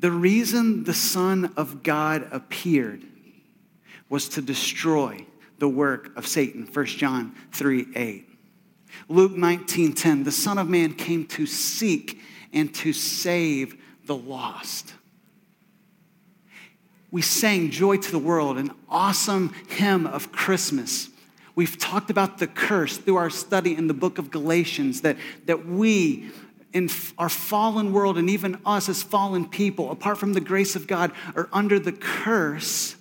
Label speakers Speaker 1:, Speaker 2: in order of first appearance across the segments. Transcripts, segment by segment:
Speaker 1: The reason the Son of God appeared was to destroy the work of Satan. 1 John 3 8. Luke 19 10. The Son of Man came to seek and to save the lost. We sang Joy to the World, an awesome hymn of Christmas. We've talked about the curse through our study in the book of Galatians that, that we, in our fallen world, and even us as fallen people, apart from the grace of God, are under the curse,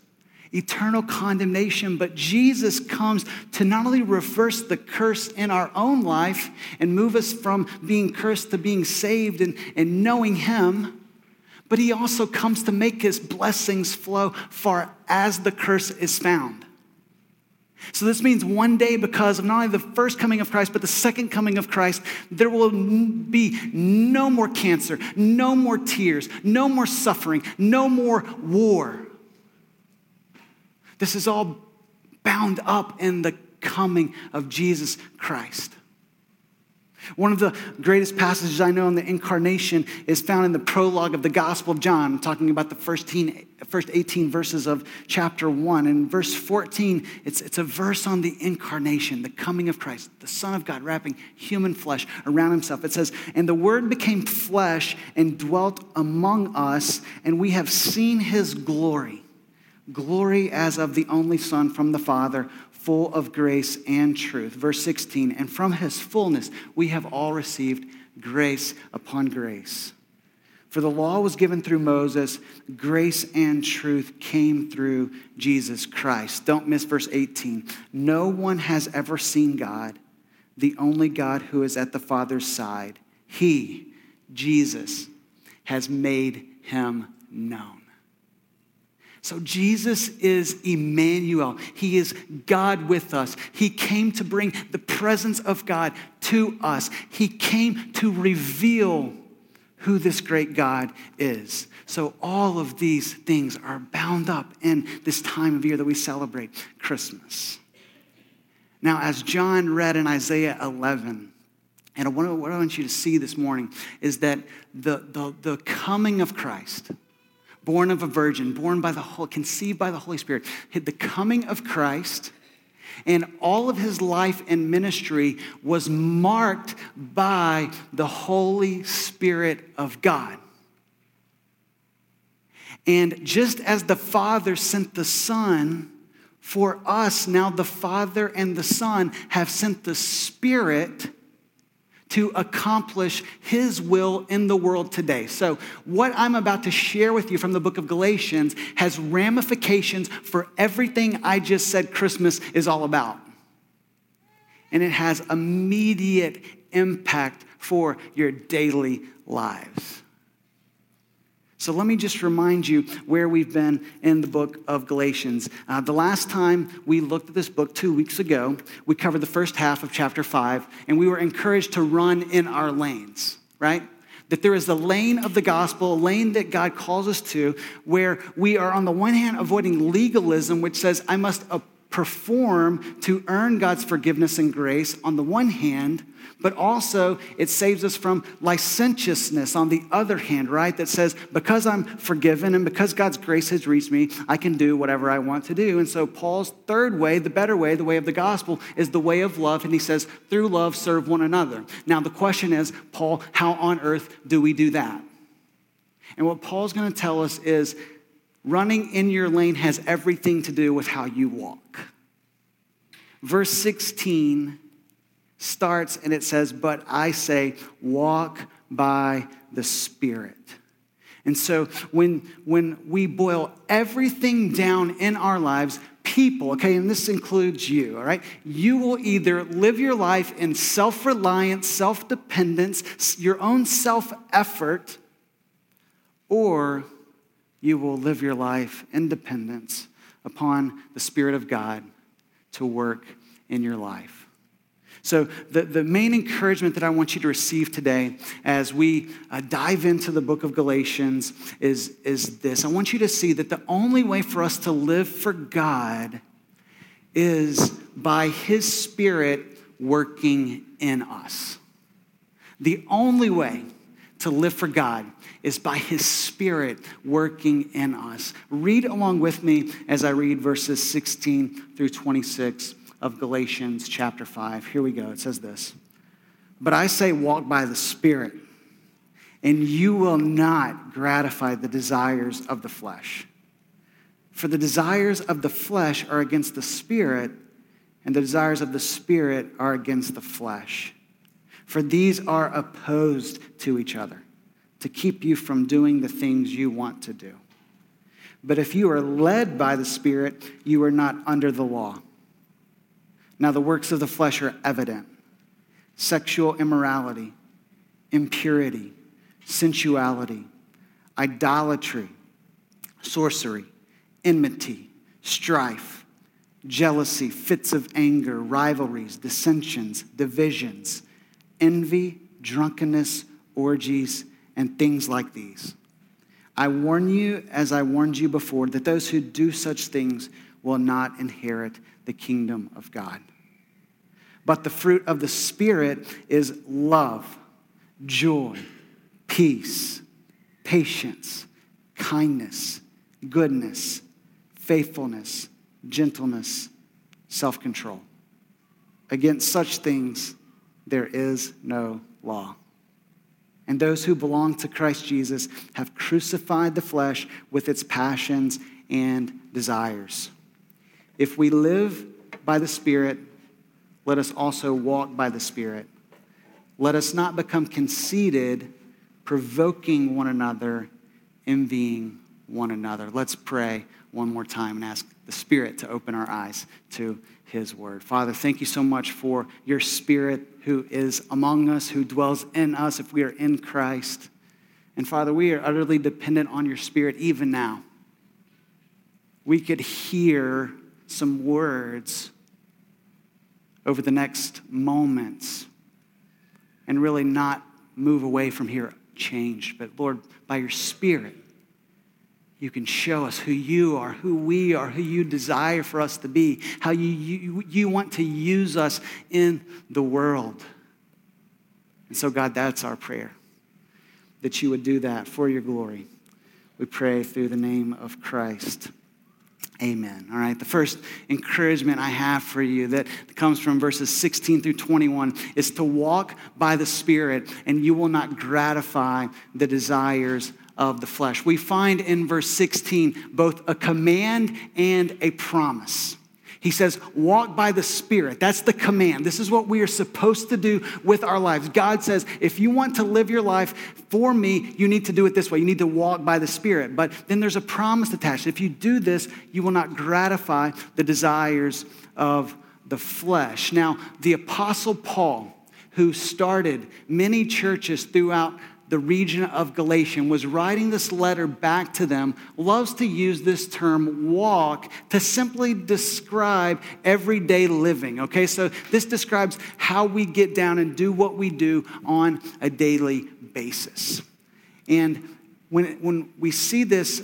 Speaker 1: eternal condemnation. But Jesus comes to not only reverse the curse in our own life and move us from being cursed to being saved and, and knowing Him but he also comes to make his blessings flow far as the curse is found. So, this means one day, because of not only the first coming of Christ, but the second coming of Christ, there will be no more cancer, no more tears, no more suffering, no more war. This is all bound up in the coming of Jesus Christ. One of the greatest passages I know on the incarnation is found in the prologue of the Gospel of John, talking about the first, teen, first 18 verses of chapter 1. And verse 14, it's, it's a verse on the incarnation, the coming of Christ, the Son of God wrapping human flesh around himself. It says, And the Word became flesh and dwelt among us, and we have seen his glory glory as of the only Son from the Father, full of grace and truth. Verse 16, and from his fullness we have all received grace upon grace. For the law was given through Moses, grace and truth came through Jesus Christ. Don't miss verse 18. No one has ever seen God, the only God who is at the Father's side. He, Jesus, has made him known. So Jesus is Emmanuel. He is God with us. He came to bring the presence of God to us. He came to reveal who this great God is. So all of these things are bound up in this time of year that we celebrate Christmas. Now, as John read in Isaiah 11, and what I want you to see this morning is that the, the, the coming of Christ, born of a virgin, born by the whole, conceived by the Holy Spirit, the coming of Christ and all of his life and ministry was marked by the Holy Spirit of God. And just as the Father sent the Son for us, now the Father and the Son have sent the Spirit to accomplish his will in the world today. So, what I'm about to share with you from the book of Galatians has ramifications for everything I just said Christmas is all about. And it has immediate impact for your daily lives. So let me just remind you where we've been in the book of Galatians. Uh, the last time we looked at this book two weeks ago, we covered the first half of chapter five, and we were encouraged to run in our lanes, right? That there is the lane of the gospel, a lane that God calls us to, where we are on the one hand avoiding legalism, which says, I must perform to earn God's forgiveness and grace on the one hand, but also it saves us from licentiousness on the other hand, right? That says, because I'm forgiven and because God's grace has reached me, I can do whatever I want to do. And so Paul's third way, the better way, the way of the gospel, is the way of love. And he says, through love, serve one another. Now, the question is, Paul, how on earth do we do that? And what Paul's going to tell us is running in your lane has everything to do with how you walk. Verse 16 starts and it says, But I say, walk by the Spirit. And so when, when we boil everything down in our lives, people, okay, and this includes you, all right, you will either live your life in self reliance, self dependence, your own self effort, or you will live your life in dependence upon the Spirit of God to work in your life. So, the, the main encouragement that I want you to receive today as we uh, dive into the book of Galatians is, is this. I want you to see that the only way for us to live for God is by His Spirit working in us. The only way to live for God is by his spirit working in us. Read along with me as I read verses 16 through 26 of Galatians chapter 5. Here we go. It says this But I say, walk by the spirit, and you will not gratify the desires of the flesh. For the desires of the flesh are against the spirit, and the desires of the spirit are against the flesh. For these are opposed to each other to keep you from doing the things you want to do. But if you are led by the Spirit, you are not under the law. Now, the works of the flesh are evident sexual immorality, impurity, sensuality, idolatry, sorcery, enmity, strife, jealousy, fits of anger, rivalries, dissensions, divisions, envy, drunkenness, orgies and things like these. I warn you, as I warned you before, that those who do such things will not inherit the kingdom of God. But the fruit of the Spirit is love, joy, peace, patience, kindness, goodness, faithfulness, gentleness, self control. Against such things, there is no law. And those who belong to Christ Jesus have crucified the flesh with its passions and desires. If we live by the Spirit, let us also walk by the Spirit. Let us not become conceited, provoking one another, envying one another. Let's pray one more time and ask the Spirit to open our eyes to His Word. Father, thank you so much for your Spirit who is among us, who dwells in us if we are in Christ. And Father, we are utterly dependent on your Spirit even now. We could hear some words over the next moments and really not move away from here changed. But Lord, by your Spirit, you can show us who you are, who we are, who you desire for us to be, how you, you, you want to use us in the world. And so, God, that's our prayer, that you would do that for your glory. We pray through the name of Christ. Amen. All right. The first encouragement I have for you that comes from verses 16 through 21 is to walk by the Spirit, and you will not gratify the desires of the flesh. We find in verse 16 both a command and a promise. He says, walk by the Spirit. That's the command. This is what we are supposed to do with our lives. God says, if you want to live your life for me, you need to do it this way. You need to walk by the Spirit. But then there's a promise attached. If you do this, you will not gratify the desires of the flesh. Now, the Apostle Paul, who started many churches throughout the region of Galatian, was writing this letter back to them, loves to use this term walk to simply describe everyday living. Okay, so this describes how we get down and do what we do on a daily basis. And when, when we see this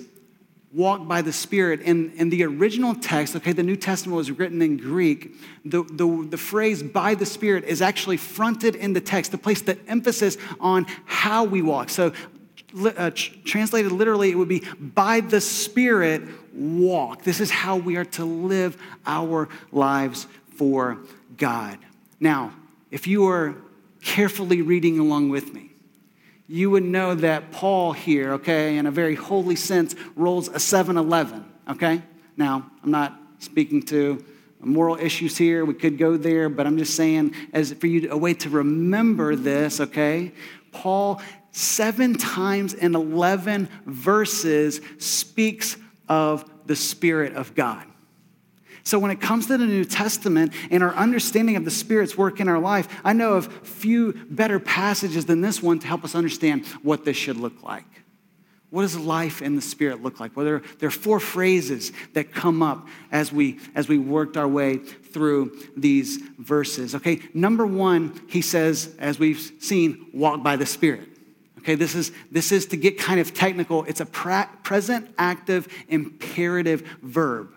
Speaker 1: walk by the Spirit. And in the original text, okay, the New Testament was written in Greek. The, the, the phrase by the Spirit is actually fronted in the text to place the emphasis on how we walk. So, uh, translated literally, it would be by the Spirit walk. This is how we are to live our lives for God. Now, if you are carefully reading along with me, you would know that Paul here, okay, in a very holy sense, rolls a 7 Eleven, okay? Now, I'm not speaking to moral issues here. We could go there, but I'm just saying, as for you, a way to remember this, okay? Paul, seven times in 11 verses, speaks of the Spirit of God. So when it comes to the New Testament and our understanding of the Spirit's work in our life, I know of few better passages than this one to help us understand what this should look like. What does life in the Spirit look like? Well, there, there are four phrases that come up as we, as we worked our way through these verses. Okay, number one, he says, as we've seen, walk by the Spirit. Okay, this is, this is to get kind of technical, it's a pra- present active imperative verb.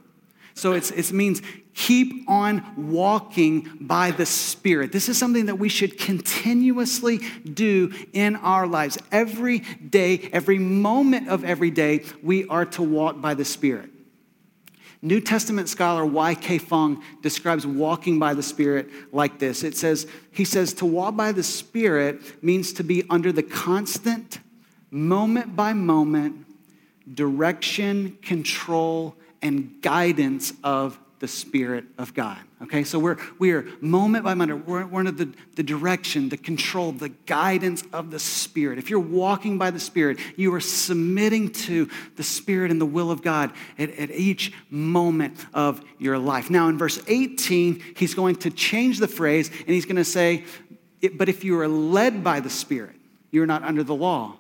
Speaker 1: So it means keep on walking by the Spirit. This is something that we should continuously do in our lives. Every day, every moment of every day, we are to walk by the Spirit. New Testament scholar Y.K. Fung describes walking by the Spirit like this. It says, he says, to walk by the Spirit means to be under the constant, moment by moment direction, control, and guidance of the Spirit of God. Okay, so we're, we are moment by moment, we're, we're under the, the direction, the control, the guidance of the Spirit. If you're walking by the Spirit, you are submitting to the Spirit and the will of God at, at each moment of your life. Now, in verse 18, he's going to change the phrase and he's going to say, But if you are led by the Spirit, you're not under the law.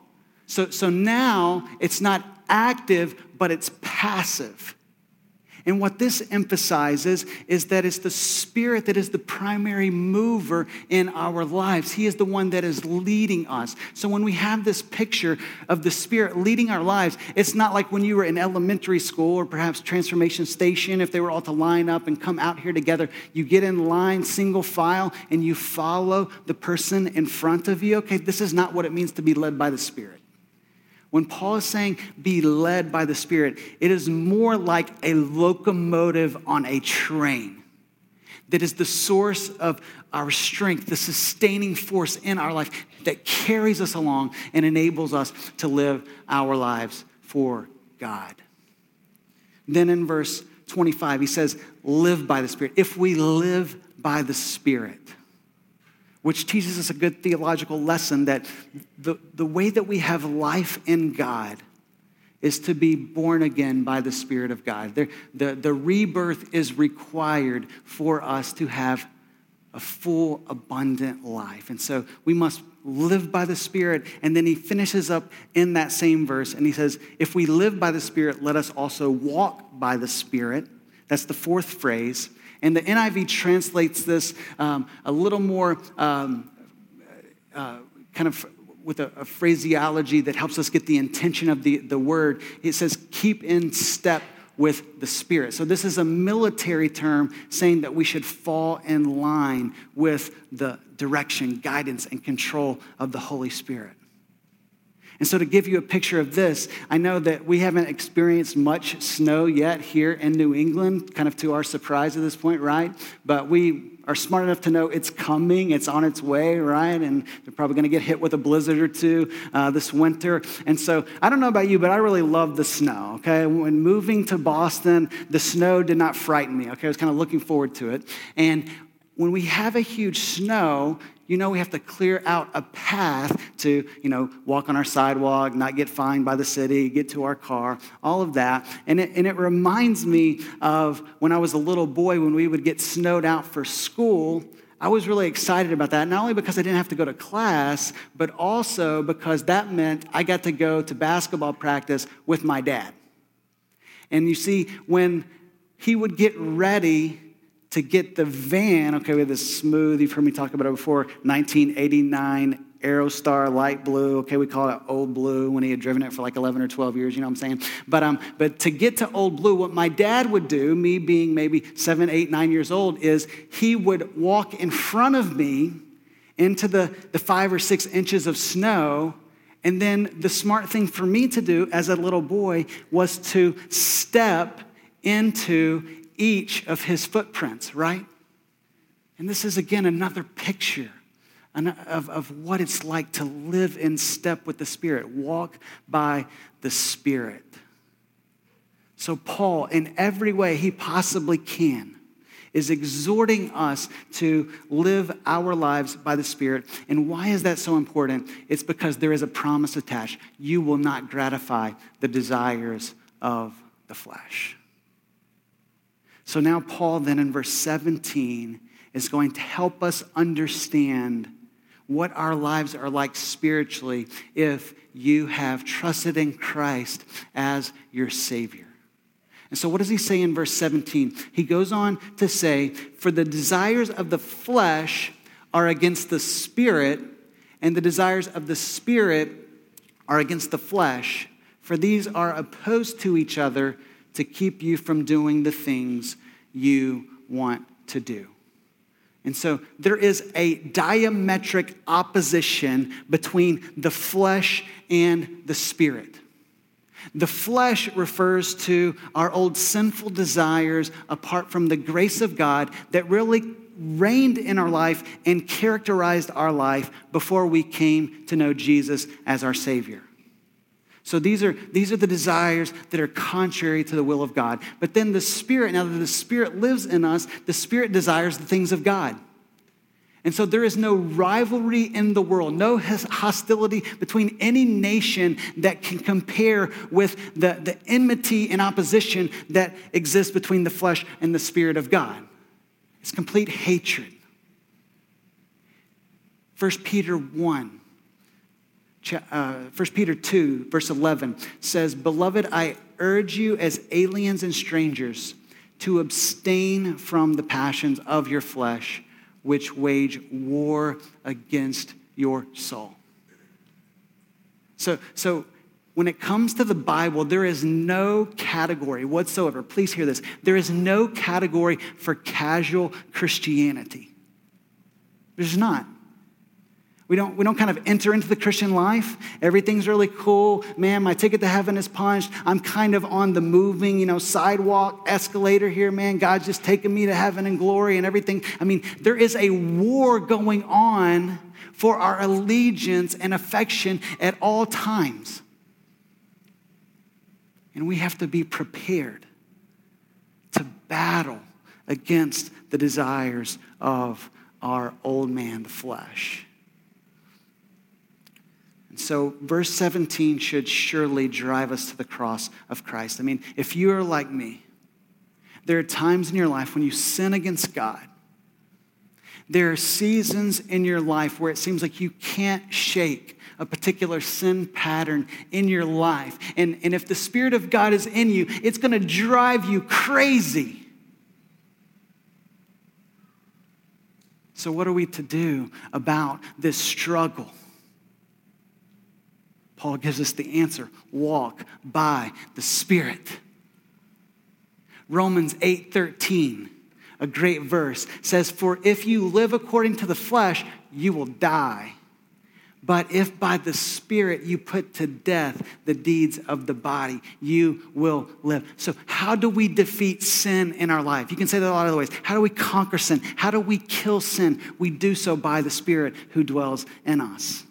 Speaker 1: So, so now it's not active, but it's passive. And what this emphasizes is that it's the Spirit that is the primary mover in our lives. He is the one that is leading us. So when we have this picture of the Spirit leading our lives, it's not like when you were in elementary school or perhaps Transformation Station, if they were all to line up and come out here together, you get in line, single file, and you follow the person in front of you. Okay, this is not what it means to be led by the Spirit. When Paul is saying be led by the Spirit, it is more like a locomotive on a train that is the source of our strength, the sustaining force in our life that carries us along and enables us to live our lives for God. Then in verse 25, he says, Live by the Spirit. If we live by the Spirit, which teaches us a good theological lesson that the, the way that we have life in God is to be born again by the Spirit of God. The, the, the rebirth is required for us to have a full, abundant life. And so we must live by the Spirit. And then he finishes up in that same verse and he says, If we live by the Spirit, let us also walk by the Spirit. That's the fourth phrase. And the NIV translates this um, a little more um, uh, kind of with a, a, phraseology that helps us get the intention of the, the word. It says, keep in step with the Spirit. So, this is a military term saying that we should fall in line with the direction, guidance, and control of the Holy Spirit. And so, to give you a picture of this, I know that we haven't experienced much snow yet here in New England, kind of to our surprise at this point, right? But we are smart enough to know it's coming, it's on its way, right? And they're probably to get hit with a blizzard or two uh, this winter. And so, I don't know about you, but I really love the snow, okay? When moving to Boston, the snow did not frighten me, okay? I was kind of looking forward to it. And when we have a huge snow, you know we have to clear out a path to, you know, walk on our sidewalk, not get fined by the city, get to our car, all of that. And it, and it reminds me of when I was a little boy when we would get snowed out for school. I was really excited about that, not only because I didn't have to go to class, but also because that meant I got to go to basketball practice with my dad. And you see, when he would get ready to get the van, okay, we have this smooth, you've heard me talk about it before, 1989 Aerostar light blue. Okay, we call it old blue when he had driven it for like 11 or 12 years, you know what I'm saying? But, um, but to get to old blue, what my dad would do, me being maybe seven, eight, nine years old, is he would walk in front of me into the, the five or six inches of snow. And then the smart thing for me to do as a little boy was to step into each of his footprints, right? And this is again another picture of, of what it's like to live in step with the Spirit, walk by the Spirit. So, Paul, in every way he possibly can, is exhorting us to live our lives by the Spirit. And why is that so important? It's because there is a promise attached. You will not gratify the desires of the flesh. So now, Paul, then in verse 17, is going to help us understand what our lives are like spiritually if you have trusted in Christ as your Savior. And so, what does he say in verse 17? He goes on to say, For the desires of the flesh are against the Spirit, and the desires of the Spirit are against the flesh, for these are opposed to each other to keep you from doing the things you want to do. And so there is a diametric opposition between the flesh and the spirit. The flesh refers to our old sinful desires apart from the grace of God that really reigned in our life and characterized our life before we came to know Jesus as our Savior. So these are, these are the desires that are contrary to the will of God. But then the Spirit, now that the Spirit lives in us, the Spirit desires the things of God. And so there is no rivalry in the world, no hostility between any nation that can compare with the, the enmity and opposition that exists between the flesh and the Spirit of God. It's complete hatred. 1 Peter 1, uh, 1 Peter 2, verse 11 says, Beloved, I urge you as aliens and strangers to abstain from the passions of your flesh which wage war against your soul. So, so when it comes to the Bible, there is no category whatsoever. Please hear this. There is no category for casual Christianity. There's not. We don't, we don't kind of enter into the Christian life. Everything's really cool. Man, my ticket to heaven is punched. I'm kind of on the moving, you know, sidewalk escalator here, man. God's just taking me to heaven and glory and everything. I mean, there is a war going on for our allegiance and affection at all times. And we have to be prepared to battle against the desires of our old man, the flesh. So, verse 17 should surely drive us to the cross of Christ. I mean, if you are like me, there are times in your life when you sin against God. There are seasons in your life where it seems like you can't shake a particular sin pattern in your life. And, and if the Spirit of God is in you, it's going to drive you crazy. So, what are we to do about this struggle? Paul gives us the answer walk by the Spirit. Romans 8:13, a great verse, says, For if you live according to the flesh, you will die. But if by the Spirit you put to death the deeds of the body, you will live. So, how do we defeat sin in our life? You can say that a lot of ways. How do we conquer sin? How do we kill sin? We do so by the Spirit who dwells in us.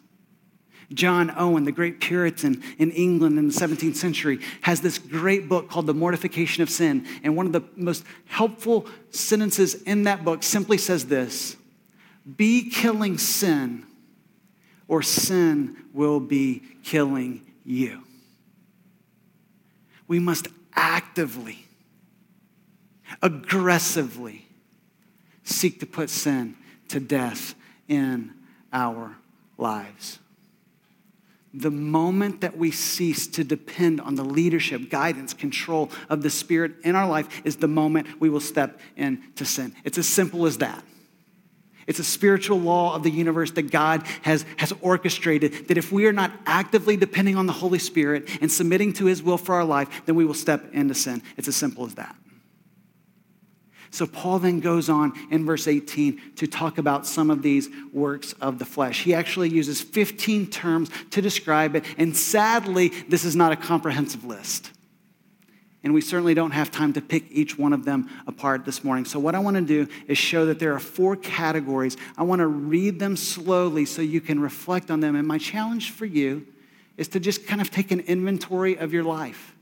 Speaker 1: John Owen, the great Puritan in England in the 17th century, has this great book called The Mortification of Sin. And one of the most helpful sentences in that book simply says this Be killing sin, or sin will be killing you. We must actively, aggressively seek to put sin to death in our lives the moment that we cease to depend on the leadership, guidance, control of the Spirit in our life is the moment we will step into sin. It's as simple as that. It's a spiritual law of the universe that God has, has orchestrated that if we are not actively depending on the Holy Spirit and submitting to His will for our life, then we will step into sin. It's as simple as that. So, Paul then goes on in verse 18 to talk about some of these works of the flesh. He actually uses 15 terms to describe it, and sadly, this is not a comprehensive list. And we certainly don't have time to pick each one of them apart this morning. So, what I want to do is show that there are four categories. I want to read them slowly so you can reflect on them. And my challenge for you is to just kind of take an inventory of your life.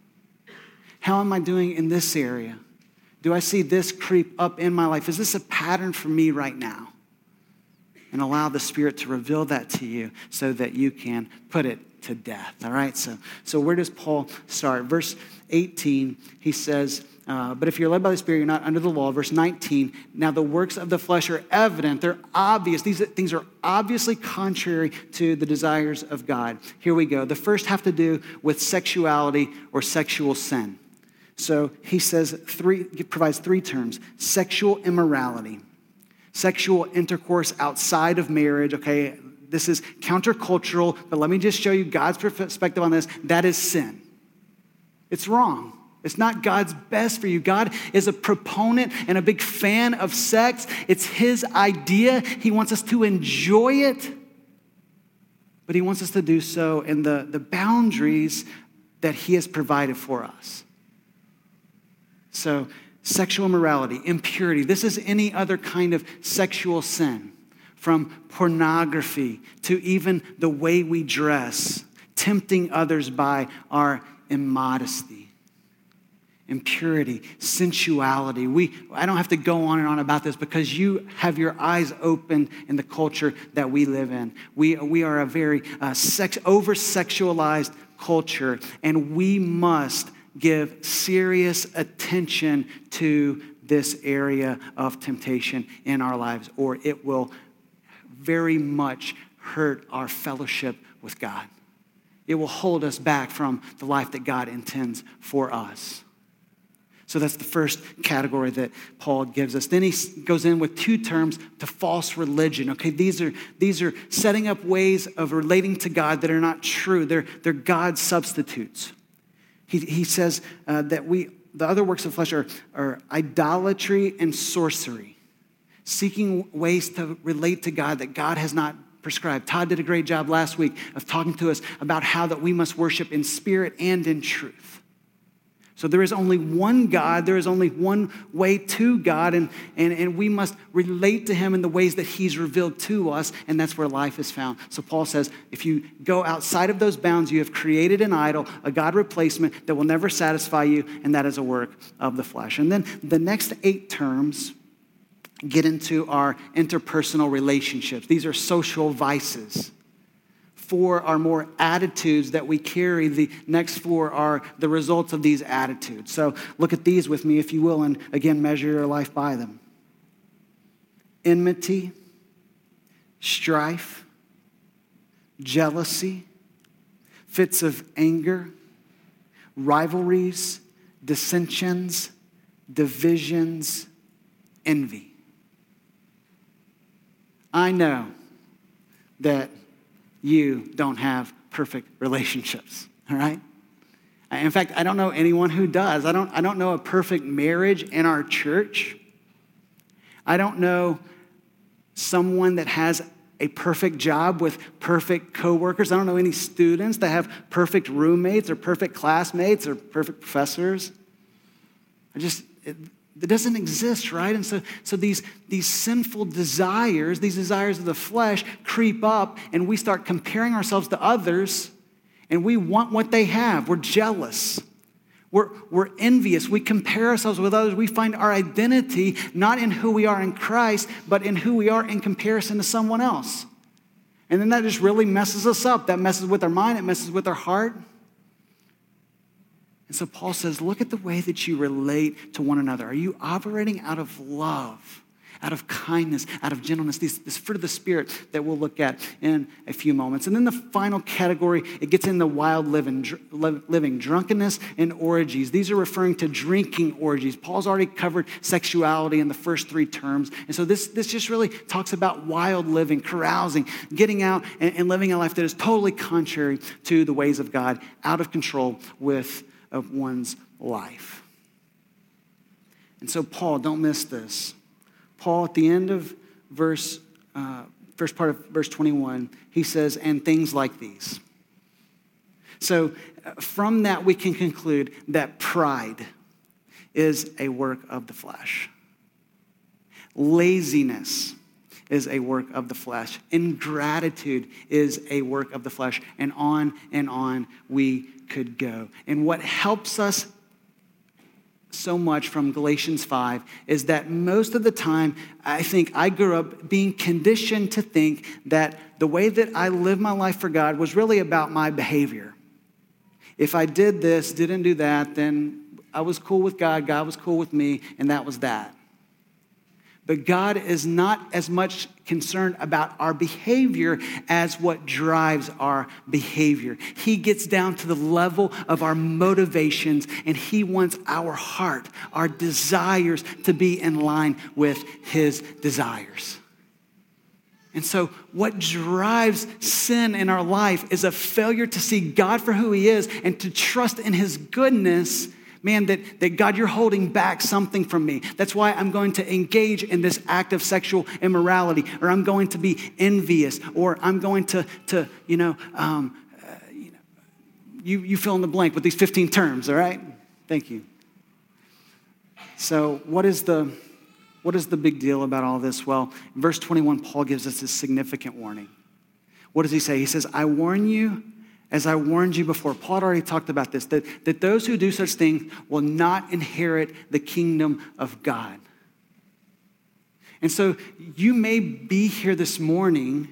Speaker 1: How am I doing in this area? Do I see this creep up in my life? Is this a pattern for me right now? And allow the Spirit to reveal that to you so that you can put it to death. All right? So, so where does Paul start? Verse 18, he says, uh, but if you're led by the Spirit, you're not under the law. Verse 19, now the works of the flesh are evident. They're obvious. These things are obviously contrary to the desires of God. Here we go. The first have to do with sexuality or sexual sin. So he says three, he provides three terms sexual immorality, sexual intercourse outside of marriage. Okay, this is countercultural, but let me just show you God's perspective on this. That is sin. It's wrong. It's not God's best for you. God is a proponent and a big fan of sex. It's His idea. He wants us to enjoy it, but He wants us to do so in the, the boundaries that He has provided for us. So, sexual morality, impurity, this is any other kind of sexual sin, from pornography to even the way we dress, tempting others by our immodesty impurity, sensuality. We, I don't have to go on and on about this because you have your eyes open in the culture that we live in. We, we are a very uh, sex, over sexualized culture, and we must give serious attention to this area of temptation in our lives, or it will very much hurt our fellowship with God. It will hold us back from the life that God intends for us. So that's the first category that Paul gives us. Then he goes in with two terms to false religion. Okay, these are, these are setting up ways of relating to God that are not true, they're, they're God substitutes. He, he says uh, that we, the other works of flesh are, are idolatry and sorcery, seeking ways to relate to God that God has not prescribed. Todd did a great job last week of talking to us about how that we must worship in spirit and in truth. So there is only one God, there is only one way to God, and, and, and we must relate to Him in the ways that He's revealed to us, and that's where life is found. So Paul says if you go outside of those bounds, you have created an idol, a God replacement that will never satisfy you, and that is a work of the flesh. And then the next eight terms get into our interpersonal relationships, these are social vices four are more attitudes that we carry. The next four are the results of these attitudes. So look at these with me, if you will, and again, measure your life by them enmity, strife, jealousy, fits of anger, rivalries, dissensions, divisions, envy. I know that you don't have perfect relationships, all right? In fact, I don't know anyone who does. I don't, I don't know a perfect marriage in our church. I don't know someone that has a perfect job with perfect coworkers. I don't know any students that have perfect roommates or perfect classmates or perfect professors. I just, it, that doesn't exist, right? And so, so these, these sinful desires, these desires of the flesh, creep up, and we start comparing ourselves to others, and we want what they have. We're jealous. We're, we're envious. We compare ourselves with others. We find our identity not in who we are in Christ, but in who we are in comparison to someone else. And then that just really messes us up. That messes with our mind, it messes with our heart. And so Paul says, look at the way that you relate to one another. Are you operating out of love, out of kindness, out of gentleness, this, fruit of the Spirit that we'll look at in a few moments. And then the final category, it gets in the wild living, dr- living drunkenness and orgies. These are referring to drinking orgies. Paul's already covered sexuality in the first three terms. And so this, this just really talks about wild living, carousing, getting out and, and living a life that is totally contrary to the ways of God, out of control with of one's life. And so, Paul, don't miss this. Paul, at the end of verse, uh, first part of verse 21, he says, and things like these. So, from that, we can conclude that pride is a work of the flesh. Laziness is a work of the flesh. Ingratitude is a work of the flesh. And on and on we could go. And what helps us so much from Galatians 5 is that most of the time, I think I grew up being conditioned to think that the way that I live my life for God was really about my behavior. If I did this, didn't do that, then I was cool with God, God was cool with me, and that was that. But God is not as much concerned about our behavior as what drives our behavior. He gets down to the level of our motivations and He wants our heart, our desires to be in line with His desires. And so, what drives sin in our life is a failure to see God for who He is and to trust in His goodness Man, that, that God, you're holding back something from me. That's why I'm going to engage in this act of sexual immorality, or I'm going to be envious, or I'm going to, to you know, um, uh, you, know you, you fill in the blank with these 15 terms, all right? Thank you. So, what is the what is the big deal about all this? Well, in verse 21, Paul gives us a significant warning. What does he say? He says, I warn you, as I warned you before. Paul already talked about this, that, that those who do such things will not inherit the kingdom of God. And so you may be here this morning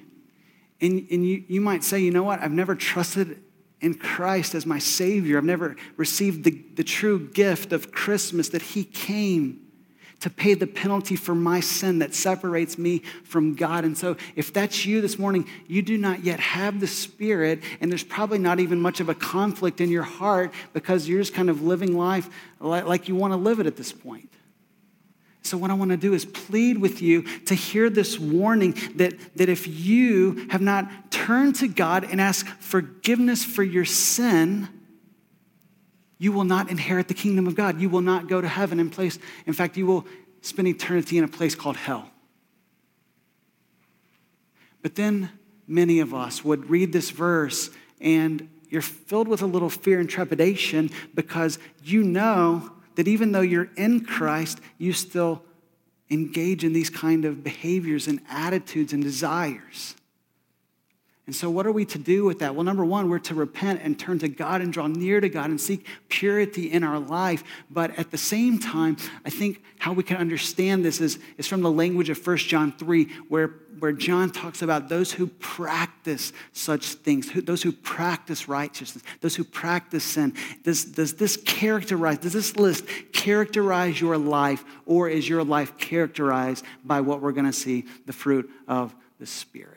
Speaker 1: and, and you, you might say, you know what? I've never trusted in Christ as my Savior. I've never received the, the true gift of Christmas that He came to pay the penalty for my sin that separates me from God. And so, if that's you this morning, you do not yet have the Spirit, and there's probably not even much of a conflict in your heart because you're just kind of living life like you want to live it at this point. So, what I want to do is plead with you to hear this warning that, that if you have not turned to God and asked forgiveness for your sin, you will not inherit the kingdom of God. You will not go to heaven in place. In fact, you will spend eternity in a place called hell. But then many of us would read this verse and you're filled with a little fear and trepidation because you know that even though you're in Christ, you still engage in these kind of behaviors and attitudes and desires. And so, what are we to do with that? Well, number one, we're to repent and turn to God and draw near to God and seek purity in our life. But at the same time, I think how we can understand this is, is from the language of 1 John 3, where, where John talks about those who practice such things, who, those who practice righteousness, those who practice sin. Does, does this characterize, does this list characterize your life, or is your life characterized by what we're going to see, the fruit of the Spirit?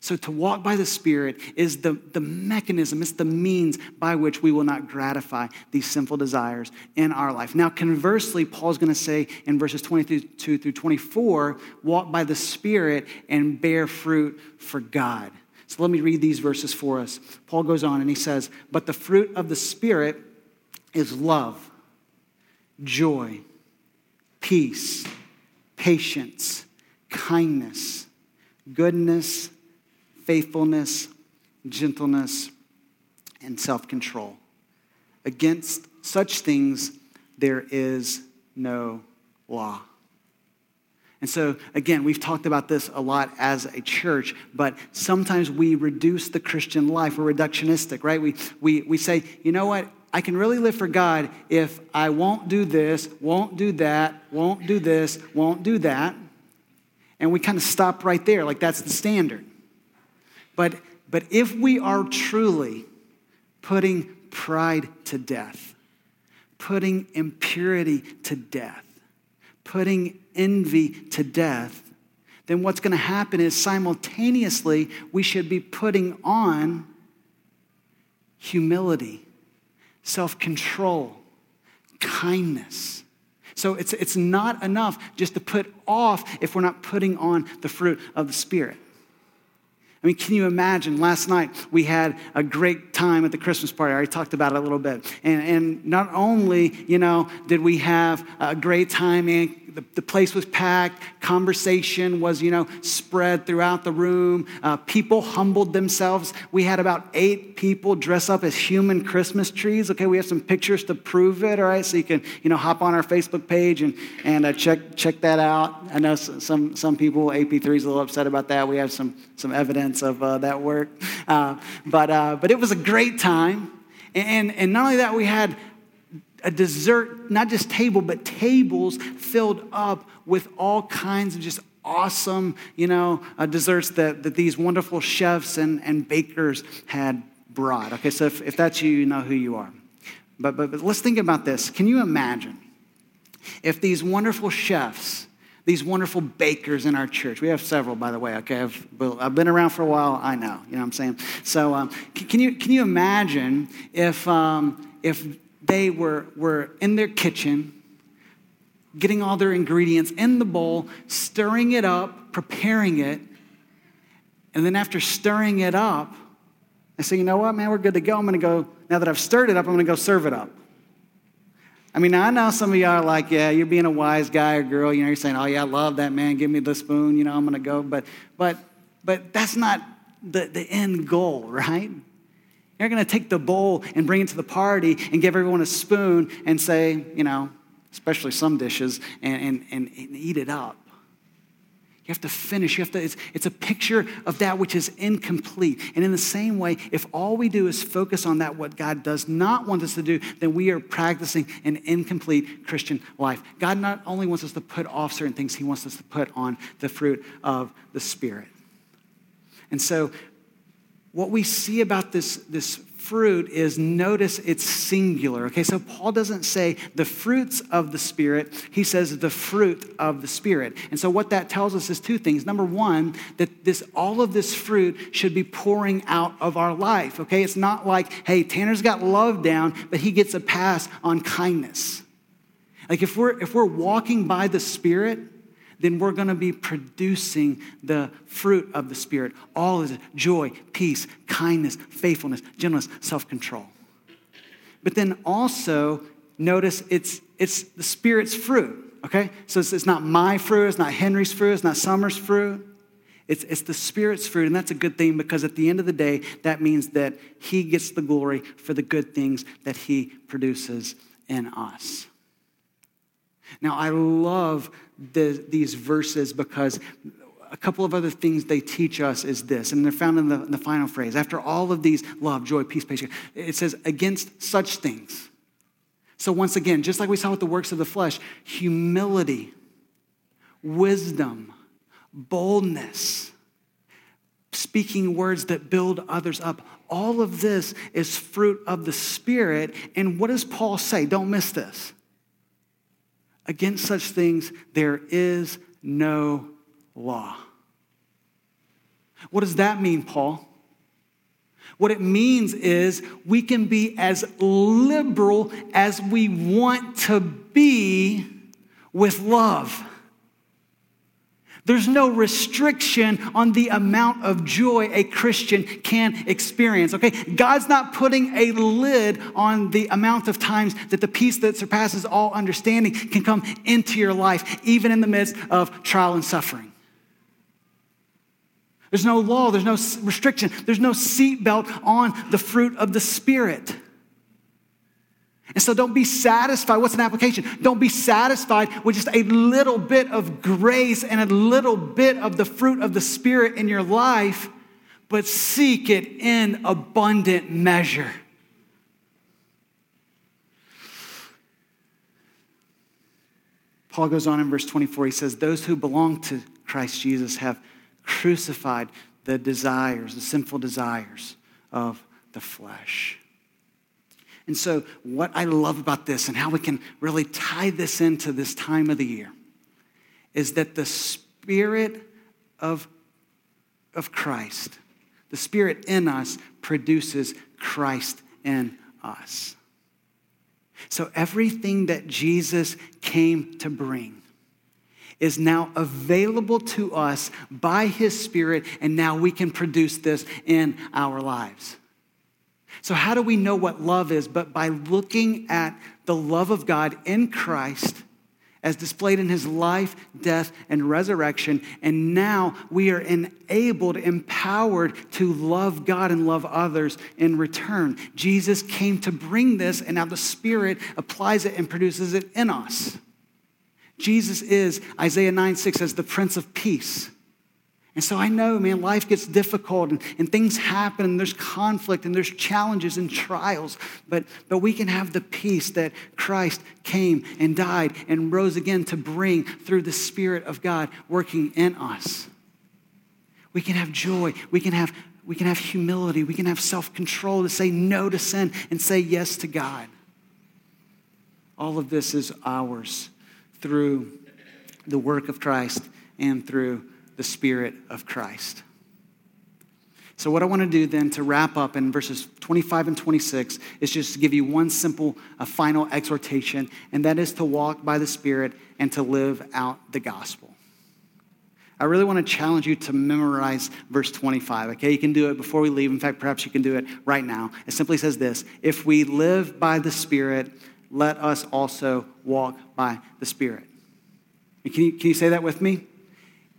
Speaker 1: So, to walk by the Spirit is the, the mechanism, it's the means by which we will not gratify these sinful desires in our life. Now, conversely, Paul's going to say in verses 22 through 24 walk by the Spirit and bear fruit for God. So, let me read these verses for us. Paul goes on and he says, But the fruit of the Spirit is love, joy, peace, patience, kindness, goodness, faithfulness, gentleness, and self control. Against such things, there is no law. And so, again, we've talked about this a lot as a church, but sometimes we reduce the Christian life. We're reductionistic, right? We, we, we say, you know what? I can really live for God if I won't do this, won't do that, won't do this, won't do that. And we kind of stop right there, like that's the standard. But, but if we are truly putting pride to death, putting impurity to death, putting envy to death, then what's going to happen is simultaneously we should be putting on humility, self control, kindness. So it's, it's not enough just to put off if we're not putting on the fruit of the Spirit. I mean, can you imagine? Last night we had a great time at the Christmas party. I already talked about it a little bit. And, and not only, you know, did we have a great time and the, the place was packed, conversation was, you know, spread throughout the room. Uh, people humbled themselves. We had about eight people dress up as human Christmas trees. Okay, we have some pictures to prove it, all right? So you can, you know, hop on our Facebook page and, and uh, check, check that out. I know some, some people, AP3 is a little upset about that. We have some, some evidence of uh, that work. Uh, but, uh, but it was a great time. And, and not only that, we had a dessert, not just table, but tables filled up with all kinds of just awesome, you know, uh, desserts that, that these wonderful chefs and, and bakers had brought. Okay, so if, if that's you, you know who you are. But, but, but let's think about this. Can you imagine if these wonderful chefs, these wonderful bakers in our church. We have several, by the way. Okay, I've, I've been around for a while. I know, you know what I'm saying. So, um, can you can you imagine if um, if they were, were in their kitchen, getting all their ingredients in the bowl, stirring it up, preparing it. And then after stirring it up, I say, you know what, man, we're good to go. I'm going to go, now that I've stirred it up, I'm going to go serve it up. I mean, I know some of y'all are like, yeah, you're being a wise guy or girl. You know, you're saying, oh, yeah, I love that man. Give me the spoon. You know, I'm going to go. But, but, but that's not the, the end goal, right? You're going to take the bowl and bring it to the party and give everyone a spoon and say, you know, especially some dishes, and, and, and, eat it up. You have to finish. You have to, it's, it's a picture of that which is incomplete. And in the same way, if all we do is focus on that, what God does not want us to do, then we are practicing an incomplete Christian life. God not only wants us to put off certain things, He wants us to put on the fruit of the Spirit. And so, what we see about this, this fruit is notice it's singular. Okay, so Paul doesn't say the fruits of the Spirit, he says the fruit of the Spirit. And so what that tells us is two things. Number one, that this all of this fruit should be pouring out of our life. Okay, it's not like, hey, Tanner's got love down, but he gets a pass on kindness. Like if we're if we're walking by the Spirit, then we're going to be producing the fruit of the Spirit. All is joy, peace, kindness, faithfulness, gentleness, self control. But then also, notice it's, it's the Spirit's fruit, okay? So it's, it's not my fruit, it's not Henry's fruit, it's not Summer's fruit. It's, it's the Spirit's fruit, and that's a good thing because at the end of the day, that means that He gets the glory for the good things that He produces in us. Now, I love the, these verses because a couple of other things they teach us is this, and they're found in the, in the final phrase. After all of these love, joy, peace, patience, it says, against such things. So, once again, just like we saw with the works of the flesh, humility, wisdom, boldness, speaking words that build others up, all of this is fruit of the Spirit. And what does Paul say? Don't miss this. Against such things, there is no law. What does that mean, Paul? What it means is we can be as liberal as we want to be with love. There's no restriction on the amount of joy a Christian can experience, okay? God's not putting a lid on the amount of times that the peace that surpasses all understanding can come into your life, even in the midst of trial and suffering. There's no law, there's no restriction, there's no seatbelt on the fruit of the Spirit. And so don't be satisfied. What's an application? Don't be satisfied with just a little bit of grace and a little bit of the fruit of the Spirit in your life, but seek it in abundant measure. Paul goes on in verse 24. He says, Those who belong to Christ Jesus have crucified the desires, the sinful desires of the flesh. And so, what I love about this and how we can really tie this into this time of the year is that the Spirit of, of Christ, the Spirit in us, produces Christ in us. So, everything that Jesus came to bring is now available to us by His Spirit, and now we can produce this in our lives. So, how do we know what love is? But by looking at the love of God in Christ as displayed in his life, death, and resurrection. And now we are enabled, empowered to love God and love others in return. Jesus came to bring this, and now the Spirit applies it and produces it in us. Jesus is, Isaiah 9 6 says, the Prince of Peace. And so I know, man, life gets difficult and, and things happen and there's conflict and there's challenges and trials, but, but we can have the peace that Christ came and died and rose again to bring through the Spirit of God working in us. We can have joy. We can have, we can have humility. We can have self control to say no to sin and say yes to God. All of this is ours through the work of Christ and through the Spirit of Christ. So, what I want to do then to wrap up in verses 25 and 26 is just to give you one simple uh, final exhortation, and that is to walk by the Spirit and to live out the gospel. I really want to challenge you to memorize verse 25, okay? You can do it before we leave. In fact, perhaps you can do it right now. It simply says this If we live by the Spirit, let us also walk by the Spirit. Can you, can you say that with me?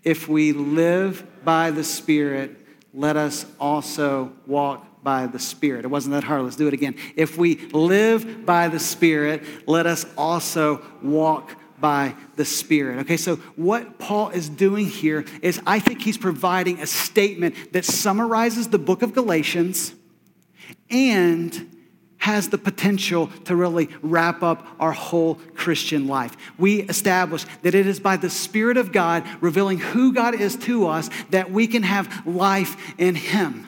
Speaker 1: If we live by the Spirit, let us also walk by the Spirit. It wasn't that hard. Let's do it again. If we live by the Spirit, let us also walk by the Spirit. Okay, so what Paul is doing here is I think he's providing a statement that summarizes the book of Galatians and has the potential to really wrap up our whole Christian life. We establish that it is by the Spirit of God revealing who God is to us that we can have life in Him.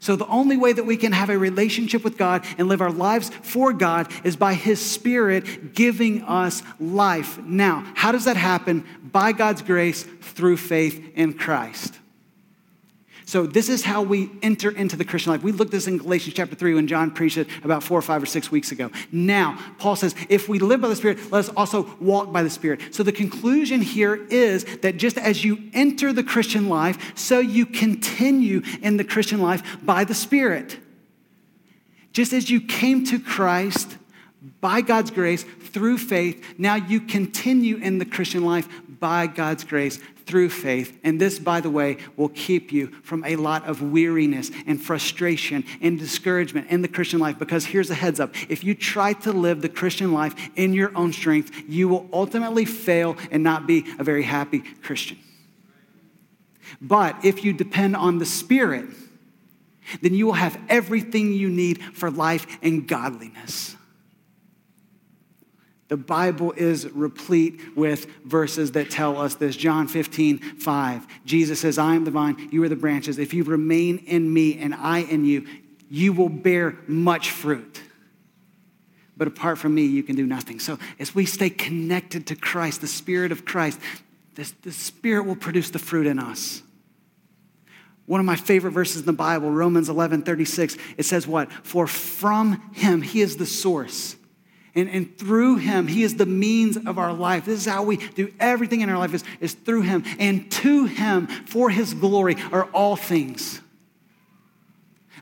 Speaker 1: So, the only way that we can have a relationship with God and live our lives for God is by His Spirit giving us life. Now, how does that happen? By God's grace through faith in Christ. So, this is how we enter into the Christian life. We looked this in Galatians chapter 3 when John preached it about four or five or six weeks ago. Now, Paul says, if we live by the Spirit, let us also walk by the Spirit. So, the conclusion here is that just as you enter the Christian life, so you continue in the Christian life by the Spirit. Just as you came to Christ by God's grace through faith, now you continue in the Christian life by God's grace through faith. And this, by the way, will keep you from a lot of weariness and frustration and discouragement in the Christian life. Because here's a heads up if you try to live the Christian life in your own strength, you will ultimately fail and not be a very happy Christian. But if you depend on the Spirit, then you will have everything you need for life and godliness. The Bible is replete with verses that tell us this. John 15, 5. Jesus says, I am the vine, you are the branches. If you remain in me and I in you, you will bear much fruit. But apart from me, you can do nothing. So as we stay connected to Christ, the Spirit of Christ, this, the Spirit will produce the fruit in us. One of my favorite verses in the Bible, Romans 11, 36, it says what? For from him, he is the source and, and through him, he is the means of our life. This is how we do everything in our life is, is through him. And to him, for his glory, are all things.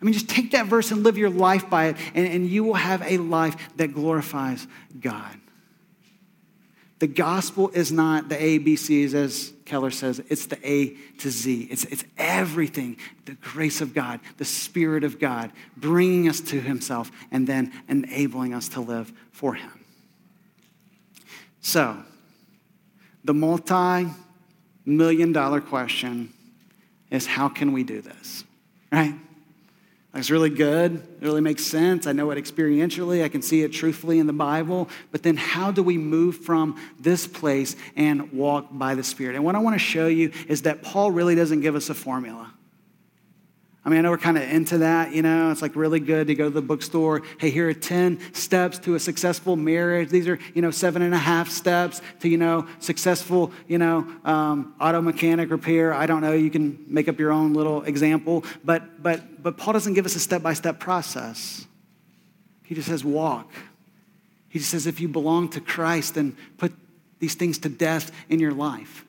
Speaker 1: I mean, just take that verse and live your life by it, and, and you will have a life that glorifies God. The gospel is not the ABCs, as Keller says, it's the A to Z. It's, it's everything the grace of God, the Spirit of God, bringing us to Himself, and then enabling us to live for Him. So, the multi million dollar question is how can we do this? Right? It's really good. It really makes sense. I know it experientially. I can see it truthfully in the Bible. But then, how do we move from this place and walk by the Spirit? And what I want to show you is that Paul really doesn't give us a formula. I mean, I know we're kind of into that, you know, it's like really good to go to the bookstore. Hey, here are 10 steps to a successful marriage. These are, you know, seven and a half steps to, you know, successful, you know, um, auto mechanic repair. I don't know. You can make up your own little example. But, but, but Paul doesn't give us a step by step process. He just says, walk. He just says, if you belong to Christ, then put these things to death in your life.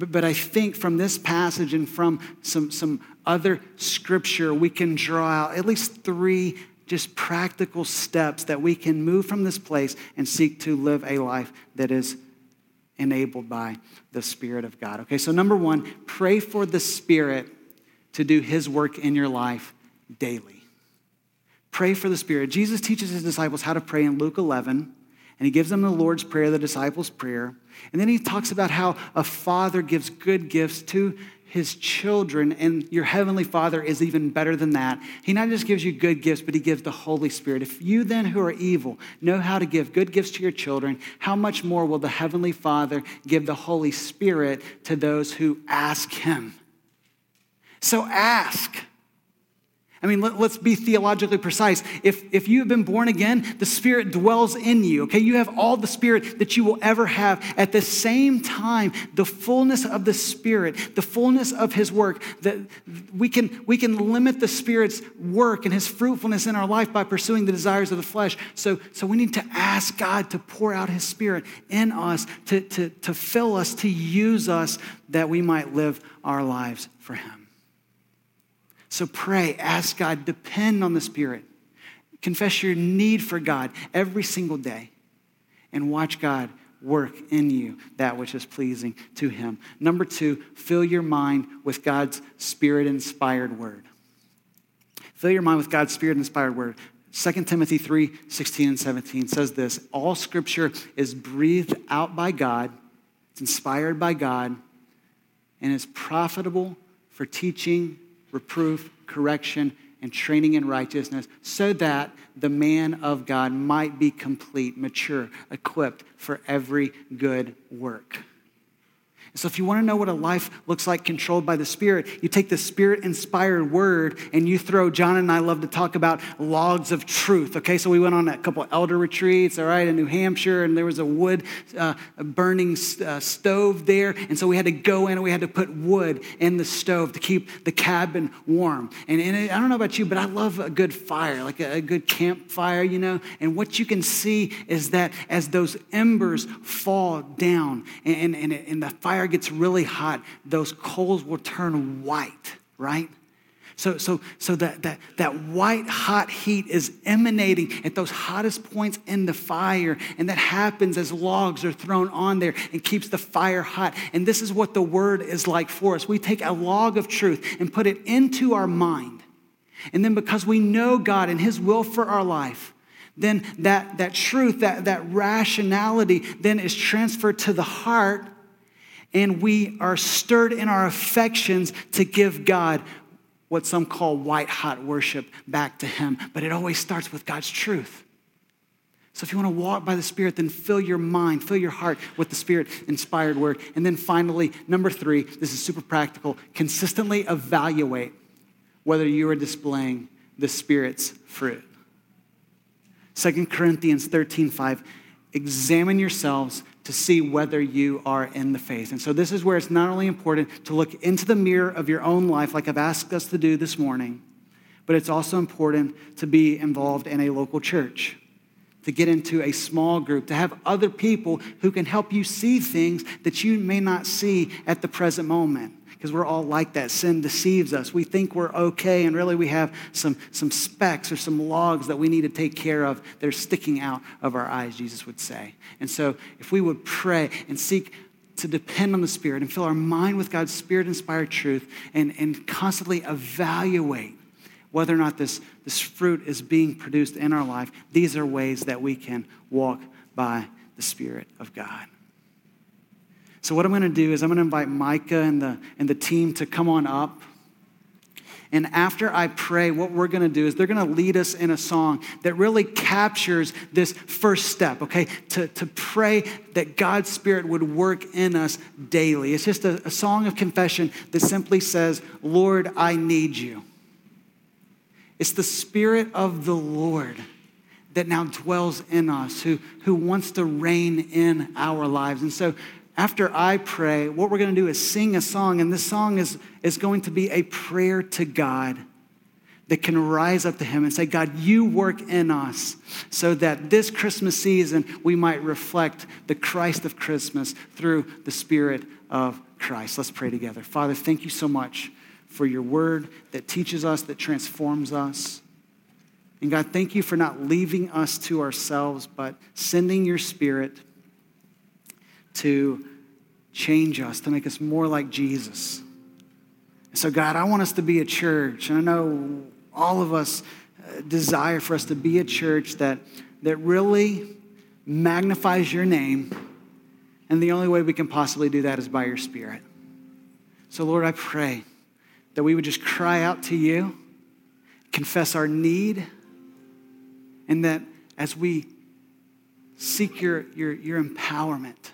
Speaker 1: But, but I think from this passage and from some, some other scripture, we can draw out at least three just practical steps that we can move from this place and seek to live a life that is enabled by the Spirit of God. Okay, so number one, pray for the Spirit to do His work in your life daily. Pray for the Spirit. Jesus teaches His disciples how to pray in Luke 11 and he gives them the Lord's Prayer, the disciples' prayer. And then he talks about how a father gives good gifts to his children, and your heavenly Father is even better than that. He not just gives you good gifts, but he gives the Holy Spirit. If you then, who are evil, know how to give good gifts to your children, how much more will the heavenly Father give the Holy Spirit to those who ask him? So ask. I mean, let, us be theologically precise. If, if you have been born again, the Spirit dwells in you, okay? You have all the Spirit that you will ever have. At the same time, the fullness of the Spirit, the fullness of His work, that we can, we can limit the Spirit's work and His fruitfulness in our life by pursuing the desires of the flesh. So, so we need to ask God to pour out His Spirit in us, to, to, to fill us, to use us, that we might live our lives for Him. So pray, ask God, depend on the Spirit. Confess your need for God every single day and watch God work in you that which is pleasing to Him. Number two, fill your mind with God's Spirit inspired word. Fill your mind with God's Spirit inspired word. 2 Timothy 3 16 and 17 says this All scripture is breathed out by God, it's inspired by God, and is profitable for teaching, reproof, correction, and training in righteousness, so that the man of God might be complete, mature, equipped for every good work. So, if you want to know what a life looks like controlled by the Spirit, you take the Spirit inspired word and you throw, John and I love to talk about logs of truth. Okay, so we went on a couple elder retreats, all right, in New Hampshire, and there was a wood uh, burning uh, stove there. And so we had to go in and we had to put wood in the stove to keep the cabin warm. And, and I don't know about you, but I love a good fire, like a, a good campfire, you know. And what you can see is that as those embers fall down and, and, and the fire fire gets really hot, those coals will turn white, right? So, so, so that, that, that white hot heat is emanating at those hottest points in the fire. And that happens as logs are thrown on there and keeps the fire hot. And this is what the word is like for us. We take a log of truth and put it into our mind. And then because we know God and his will for our life, then that, that truth, that, that rationality then is transferred to the heart and we are stirred in our affections to give God what some call white hot worship back to Him. But it always starts with God's truth. So if you want to walk by the Spirit, then fill your mind, fill your heart with the Spirit inspired word. And then finally, number three, this is super practical consistently evaluate whether you are displaying the Spirit's fruit. 2 Corinthians 13 5 examine yourselves to see whether you are in the faith. And so, this is where it's not only important to look into the mirror of your own life, like I've asked us to do this morning, but it's also important to be involved in a local church, to get into a small group, to have other people who can help you see things that you may not see at the present moment because we're all like that. Sin deceives us. We think we're okay, and really we have some, some specks or some logs that we need to take care of that are sticking out of our eyes, Jesus would say. And so if we would pray and seek to depend on the Spirit and fill our mind with God's Spirit inspired truth and, and constantly evaluate whether or not this, this fruit is being produced in our life, these are ways that we can walk by the Spirit of God. So, what I'm going to do is I'm going to invite Micah and the, and the team to come on up. And after I pray, what we're going to do is they're going to lead us in a song that really captures this first step, okay? To, to pray that God's Spirit would work in us daily. It's just a, a song of confession that simply says, Lord, I need you. It's the Spirit of the Lord that now dwells in us, who, who wants to reign in our lives. And so after I pray, what we're going to do is sing a song, and this song is, is going to be a prayer to God that can rise up to Him and say, God, you work in us so that this Christmas season we might reflect the Christ of Christmas through the Spirit of Christ. Let's pray together. Father, thank you so much for your word that teaches us, that transforms us. And God, thank you for not leaving us to ourselves, but sending your Spirit to change us, to make us more like Jesus. So, God, I want us to be a church. And I know all of us uh, desire for us to be a church that, that really magnifies your name. And the only way we can possibly do that is by your Spirit. So, Lord, I pray that we would just cry out to you, confess our need, and that as we seek your, your, your empowerment,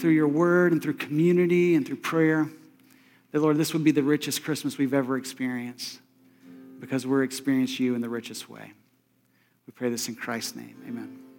Speaker 1: through your word and through community and through prayer, that, Lord, this would be the richest Christmas we've ever experienced because we're experiencing you in the richest way. We pray this in Christ's name. Amen.